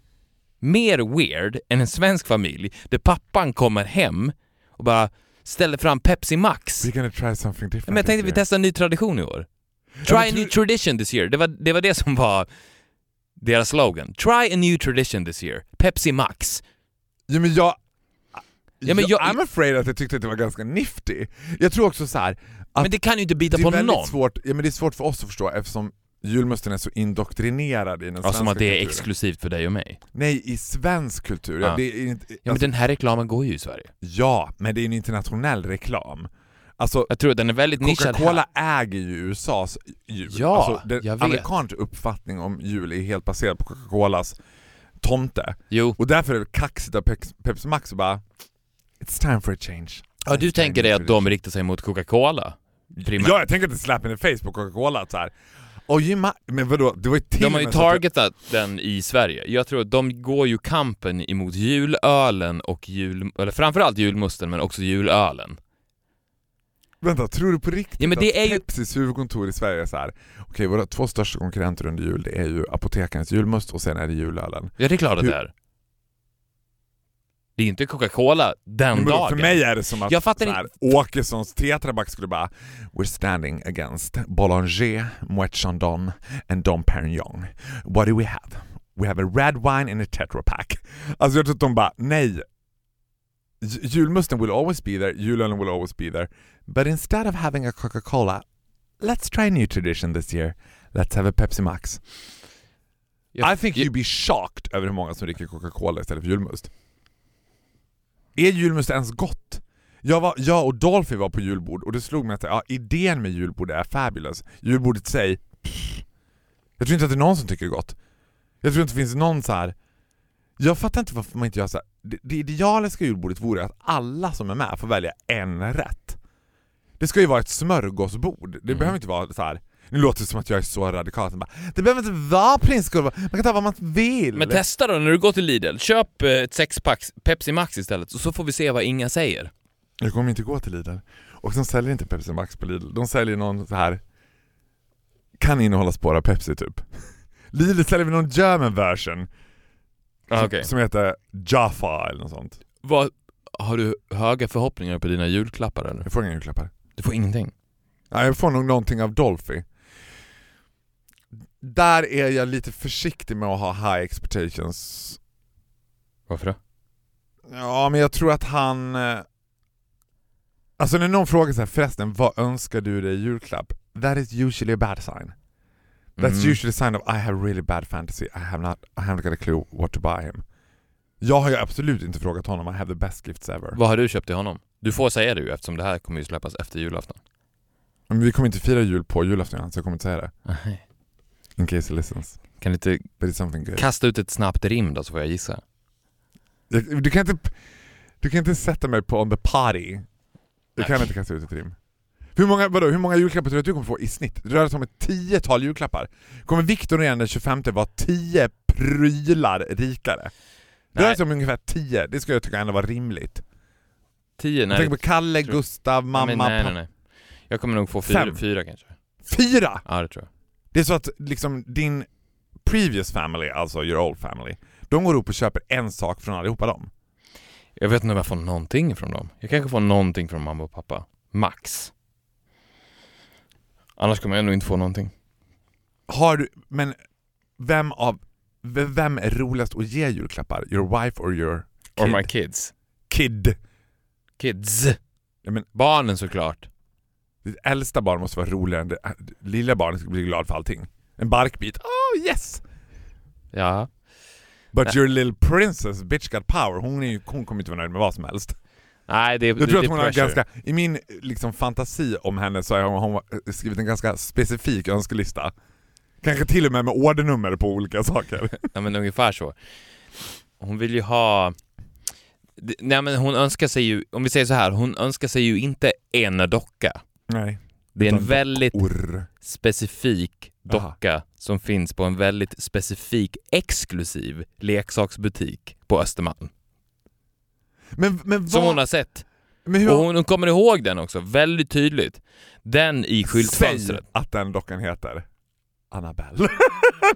mer weird än en svensk familj där pappan kommer hem och bara ställer fram Pepsi Max? We're gonna try something different Men jag tänkte vi testar en ny tradition i år. Try a new tradition this year. Det var, det var det som var deras slogan. Try a new tradition this year. Pepsi Max. Ja men jag... Ja, men jag- I'm afraid att jag tyckte att det var ganska nifty. Jag tror också så här. Att Men det kan ju inte bita på någon. svårt, ja, men det är svårt för oss att förstå eftersom julmusten är så indoktrinerad i den Ja, svenska som att det är kulturen. exklusivt för dig och mig. Nej, i svensk kultur. Ja. Ja. det är inte, Ja, men alltså, den här reklamen går ju i Sverige. ja, men det är en internationell reklam. Alltså, Jag tror att den är väldigt nischad Coca-Cola äger ju USAs jul. Ja, alltså, den jag vet. amerikansk uppfattning om jul är helt baserad på Coca-Colas tomte. Jo. Och därför är det kaxigt av Pepsi Max att bara It's time for a change. Ja, du tänker dig att de riktar sig mot Coca-Cola? Primärt. Ja, jag tänker att det är slap in the face på Coca-Cola så här. Ma- men vadå, det var ju till De har ju targetat den i Sverige. Jag tror att de går ju kampen emot julölen och jul... Eller framförallt julmusten, men också julölen. Vänta, tror du på riktigt Ja, men det att är ju- Pepsis huvudkontor i Sverige är så här. okej våra två största konkurrenter under jul det är ju Apotekarens julmust och sen är det julölen. Ja det är klart att Hur- det är. Det är inte Coca-Cola den Men dagen. för mig är det som att Jag fattar så här, Åkessons Tetraback skulle bara We're standing against Boulanger, Moet Chandon and Dom Perignon. What do we have? We have a red wine in a Tetra Pak. Alltså jag tror att de bara, nej. Julmusten will always be there, julölen will always be there. But instead of having a Coca-Cola, let's try a new tradition this year. Let's have a Pepsi Max. Jag- I think jag- you'd be shocked över hur många som dricker Coca-Cola istället för julmust. Är julmust ens gott? Jag, var, jag och Dolphy var på julbord och det slog mig att ja, idén med julbord är fabulous. Julbordet i sig, pff, jag tror inte att det är någon som tycker det är gott. Jag tror inte det finns någon så här. Jag fattar inte varför man inte gör så här. Det, det idealiska julbordet vore att alla som är med får välja en rätt. Det ska ju vara ett smörgåsbord. Det Mm. behöver inte vara så här. Nu låter det som att jag är så radikal. Bara, det behöver inte vara prinskorv, man kan ta vad man vill. Men testa då när du går till Lidl, köp eh, ett sexpack Pepsi Max istället så får vi se vad Inga säger. Jag kommer inte gå till Lidl. Och de säljer inte Pepsi Max på Lidl. De säljer någon så här kan innehålla spår av Pepsi typ. Lidl säljer någon German version Ah, som, okej. som heter Jaffa eller något sånt. Vad, har du höga förhoppningar på dina julklappar eller? Jag får inga julklappar. Du får ingenting. Ja, jag får nog någonting av Dolphy. Där är jag lite försiktig med att ha high expectations. Varför då? Ja, men jag tror att han... eh, Alltså när någon frågar så här, förresten, vad önskar du dig i julklapp? That is usually a bad sign. That's Mm. usually a sign of I have really bad fantasy, I have not, I haven't got a clue what to buy him. Jag har ju absolut inte frågat honom, I have the best gifts ever. Vad har du köpt till honom? Du får säga det ju eftersom det här kommer ju släppas efter julafton. Men vi kommer inte fira jul på julafton så jag kommer inte säga det. In case he listens. Kan du inte But it's something good. kasta ut ett snabbt rim då så får jag gissa? Jag- Du kan inte, du kan inte sätta mig på on the party. Jag kan Nej. inte kasta ut ett rim. Hur många, vadå, hur många julklappar tror du att du kommer få i snitt? Det rör sig om ett tiotal julklappar. Kommer Viktor redan den 25 vara 10 prylar rikare? Det rör Nej. sig om ungefär 10, det skulle jag tycka ändå var rimligt. Tio? Jag Nej. tänker på Kalle, tror- Gustav, mamma, nej, nej, pappa. nej. Jag kommer nog få fyra, Fem. fyra kanske. Fyra! Ja det tror jag. Det är så att liksom din previous family, alltså your old family, de går upp och köper en sak från allihopa dem. Jag vet inte om jag får någonting från dem. Jag kanske får någonting från mamma och pappa. Max. Annars kommer jag nog inte få någonting. Har du, men vem av, vem är roligast att ge julklappar? Your wife or your Or kid? my kids. kid? Kids. Ja, men Barnen såklart. Ditt äldsta barn måste vara roligare än det lilla barnet ska bli glad för allting. En barkbit, oh yes! Ja. But Nej. your little princess, bitch got power, hon, är ju, hon kommer inte vara nöjd med vad som helst. Nej det, Jag tror det att hon har pressure. ganska, i min liksom, fantasi om henne så har hon, skrivit en ganska specifik önskelista. Kanske till och med med ordernummer på olika saker. Ja men ungefär så. Hon vill ju ha... Nej men hon önskar sig ju, om vi säger så här, hon önskar sig ju inte en docka. Nej. Det är en väldigt Orr. specifik Aha. docka som finns på en väldigt specifik exklusiv leksaksbutik på Östermalm. Men, men Som vad... hon har sett. hur, Och hon, hon kommer ihåg den också, väldigt tydligt. Den i skyltfönstret. Säg att den dockan heter Annabelle.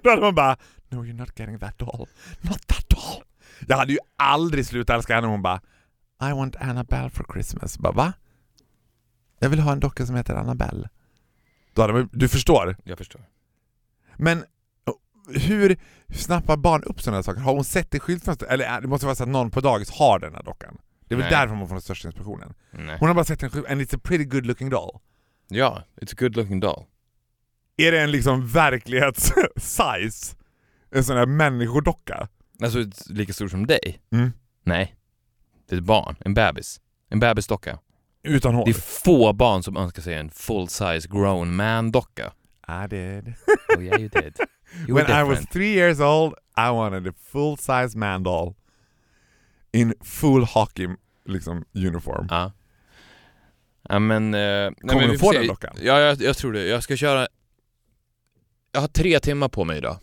Då hade man bara No you're not getting that doll. Not that doll. Jag hade ju aldrig slutat älska henne hon bara I want Annabelle for Christmas. Bara, va? Jag vill ha en docka som heter Annabelle. Då hade man, du förstår. Jag förstår. Men hur snappar barn upp sådana här saker? Har hon sett det i skyltfönstret? Eller är- det måste vara så att någon på dagis har den här dockan. Det är väl Nej. därför man får den största inspirationen. Nej. Hon har bara sett en skylt, and it's a pretty good looking doll. Ja, it's a good looking doll. Är det en liksom verklighets-size? En sån här människodocka? Alltså ett- lika stor som dig? Mm. Nej. Det är ett barn, en bebis. En bebisdocka. Utan hår? Det är få barn som önskar sig en full size grown man-docka. I did. Oh yeah you did. You When I was three years old I wanted a full size man doll. In full hockey liksom uniform. Ja. Ja men... Eh, Kommer men du få den dockan? Ja, jag, jag tror det. Jag ska köra... Jag har tre timmar på mig idag.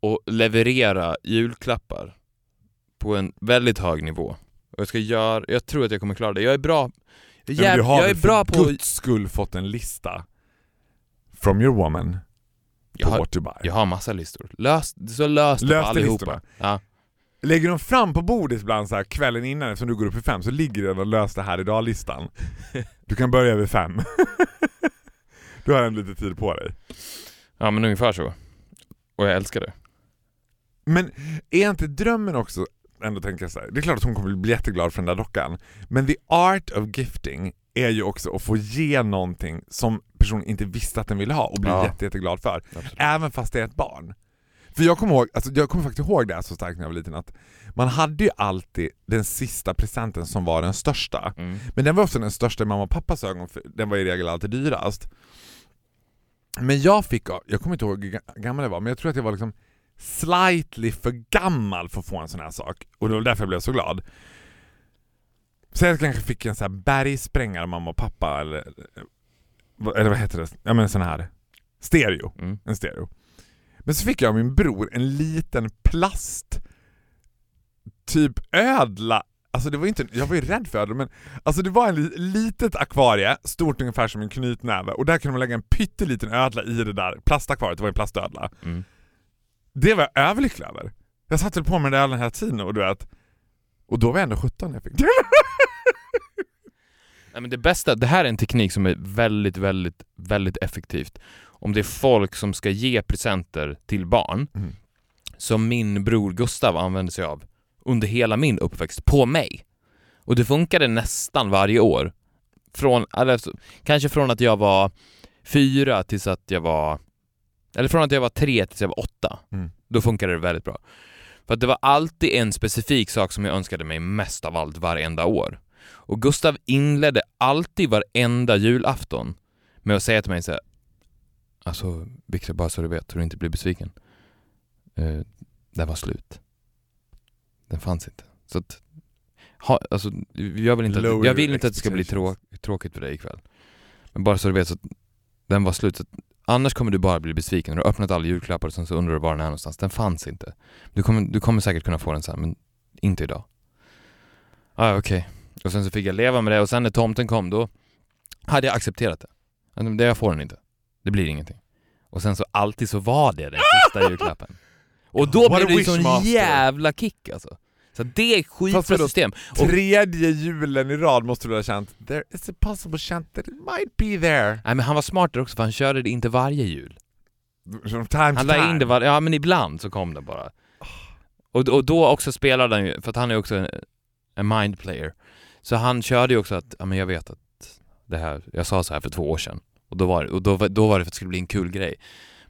Och leverera julklappar på en väldigt hög nivå. Och jag ska göra... Jag tror att jag kommer klara det. Jag är bra... Men Jäv, du har jag är bra på... guds skull fått en lista from your woman Jag på har, what to buy. jag har massa listor. Lös, så lös det Lös allihopa. listorna. Ja. Lägger de fram på bordet ibland så här kvällen innan eftersom du går upp i fem så ligger det och lös det här idag-listan. Du kan börja vid fem. du har en lite tid på dig. ja, men ungefär så. Och jag älskar det. Men är inte drömmen också, ändå tänker jag så här, det är klart att hon kommer bli jätteglad för den där dockan, men the art of gifting är ju också att få ge någonting som personen inte visste att den ville ha och bli Ja. jätte, jätteglad för. Absolut. Även fast det är ett barn. För jag kommer, ihåg, alltså jag kommer faktiskt ihåg det här så starkt när jag var liten att man hade ju alltid den sista presenten som var den största. Mm. Men den var också den största i mamma och pappas ögon, för den var i regel alltid dyrast. Men jag fick, jag kommer inte ihåg hur ga- gammal jag var, men jag tror att jag var liksom slightly för gammal för att få en sån här sak. Och det var därför jag blev så glad. Så jag kanske fick en sån här bergsprängare mamma och pappa, eller, eller vad heter det? Ja men en sån här stereo. Mm. En stereo. Men så fick jag av min bror en liten plast typ ödla Alltså det var inte, jag var ju rädd för ödlor men alltså det var en li, litet akvarie, stort ungefär som en knytnäve och där kunde man lägga en pytteliten ödla i det där plastakvariet, det var en plastödla. Mm. Det var jag överlycklig över. Jag satt väl på med den där ödlan hela tiden och du vet, och då var jag ändå 17 när jag fick den. Nej, men det bästa, det här är en teknik som är väldigt, väldigt, väldigt effektivt. Om det är folk som ska ge presenter till barn, Mm. som min bror Gustav använde sig av under hela min uppväxt, på mig. Och det funkade nästan varje år. Från, alltså, kanske från att jag var fyra tills att jag var, eller från att jag var tre tills jag var åtta. Mm. Då funkade det väldigt bra. För att det var alltid en specifik sak som jag önskade mig mest av allt varenda år. Och Gustav inledde alltid varenda julafton med att säga till mig så här, Alltså Victor, bara så du vet, så du inte blir besviken. Eh, den var slut. Den fanns inte. Så att, ha, alltså, jag vill inte, att, jag vill inte att det ska bli trå, tråkigt för dig ikväll. Men bara så du vet, så att den var slut. Så annars kommer du bara bli besviken. Du har öppnat alla julklappar och sen så undrar du var den är någonstans. Den fanns inte. Du kommer, du kommer säkert kunna få den sen, men inte idag. Ah, okej. Och sen så fick jag leva med det och sen när tomten kom då hade jag accepterat det. Det jag får den inte. Det blir ingenting. Och sen så alltid så var det den sista julklappen. Och då What blev det ju sån jävla kick alltså. Så det är vadå, system. Och, Tredje julen i rad måste du ha känt, there is a possible chance that it might be there. nej men han var smart där också för han körde det inte varje jul. From time Han la in det var, ja men ibland så kom det bara. Och, och då också spelade han ju, för att han är också en, en mind player. Så han körde ju också att, ja men jag vet att det här, jag sa så här för två år sedan. Och då var det, och då, då var det för att det skulle bli en kul grej.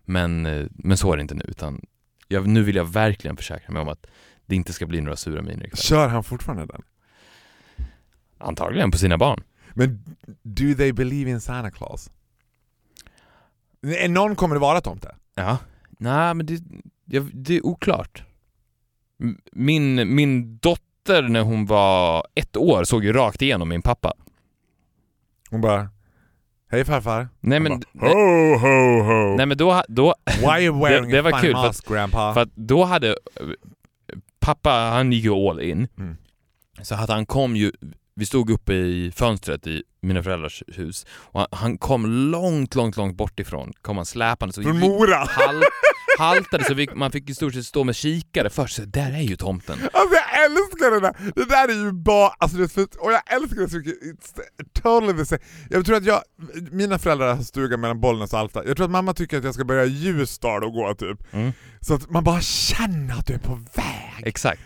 Men, eh, men så är det inte nu utan jag, nu vill jag verkligen försäkra mig om att det inte ska bli några sura miner ikväll. Kör han fortfarande den? Antagligen på sina barn. Men do they believe in Santa Claus? Någon kommer det vara tomte? Ja. Nej men det, jag, det är oklart. Min, min dotter när hon var ett år såg ju rakt igenom min pappa. Hon bara Hej farfar. Nej men, bara, ho ho ho. nej, men då, då, Why are you wearing det a var funny kul, mask grandpa? för att då hade pappa, han gick ju all in. Mm. Så att han kom ju, vi stod uppe i fönstret i mina föräldrars hus och han, han kom långt, långt, långt bort ifrån, kom han släpande så Från Mora! hal, haltade så vi, man fick i stort sett stå med kikare först, så där är ju tomten. Alltså jag älskar det där! Det där är ju bara, alltså det och jag älskar det så mycket, it's totally the same. Jag tror att jag, mina föräldrar har stuga mellan Bollnäs och Alta, jag tror att mamma tycker att jag ska börja i Ljusdal och gå typ. Mm. Så att man bara känner att du är på väg. Exakt.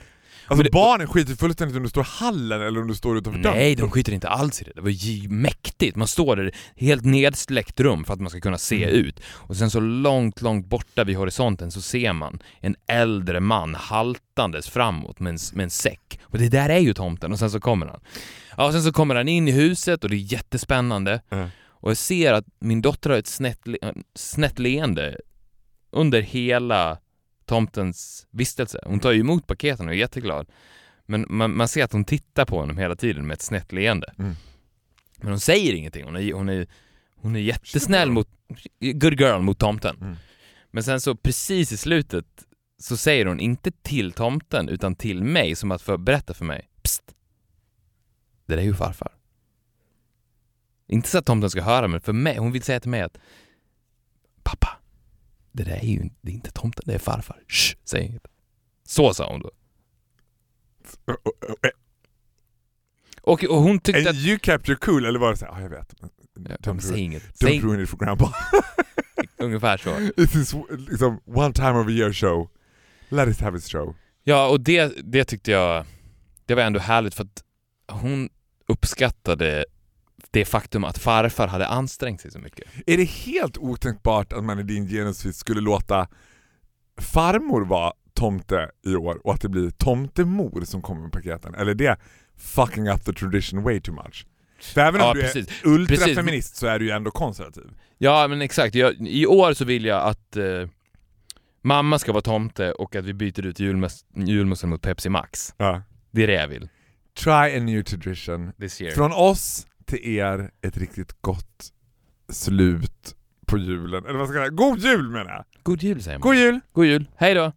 Alltså det- barnen skiter fullständigt om du står i hallen eller om du står utanför dörren. Nej, de skiter inte alls i det. Det var ju mäktigt. Man står där i helt nedsläckt rum för att man ska kunna se Mm. ut. Och sen så långt, långt borta vid horisonten så ser man en äldre man haltandes framåt med en, med en säck. Och det där är ju tomten och sen så kommer han. Ja, och sen så kommer han in i huset och det är jättespännande. Mm. Och jag ser att min dotter har ett snett, le- snett leende under hela tomtens vistelse. Hon tar ju emot paketen och är jätteglad. Men man, man ser att hon tittar på honom hela tiden med ett snett leende. Mm. Men hon säger ingenting. Hon är, hon är, hon är jättesnäll mot, good girl mot tomten. Mm. Men sen så precis i slutet så säger hon inte till tomten utan till mig som att få berätta för mig. Psst! Det där är ju farfar. Inte så att tomten ska höra men för mig, hon vill säga till mig att Pappa, det där är ju det är inte tomten, det är farfar. Shh, säg inget. Så sa hon då. Och, och hon tyckte And att... you kept your cool, eller var det såhär, ja jag vet. Ja, Don't, säg inget. don't Säg, ruin it for grandpa. ungefär så. This is liksom one time of a year show. Let us have his show. Ja, och det, det tyckte jag, det var ändå härligt för att hon uppskattade det faktum att farfar hade ansträngt sig så mycket. Är det helt otänkbart att man i din genusfest skulle låta farmor vara tomte i år och att det blir tomtemor som kommer med paketen? Eller är det fucking up the tradition way too much? För även om Ja, du precis. är ultrafeminist så är du ju ändå konservativ. Ja, men exakt. Jag, I år så vill jag att eh, mamma ska vara tomte och att vi byter ut julmus- julmussen mot Pepsi Max. Ja. Det är det jag vill. Try a new tradition. This year. Från oss till er ett riktigt gott slut på julen. Eller vad ska jag säga? God jul menar jag! God jul säger man. God jul! God jul. Hej då!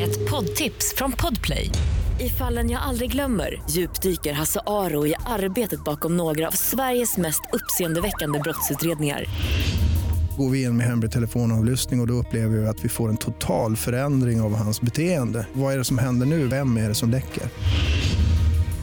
Ett poddtips från Podplay. I fallen jag aldrig glömmer djupdyker Hasse Aro i arbetet bakom några av Sveriges mest uppseendeväckande brottsutredningar. Går vi in med hemlig telefonavlyssning och, och då upplever vi att vi får en total förändring av hans beteende. Vad är det som händer nu? Vem är det som läcker?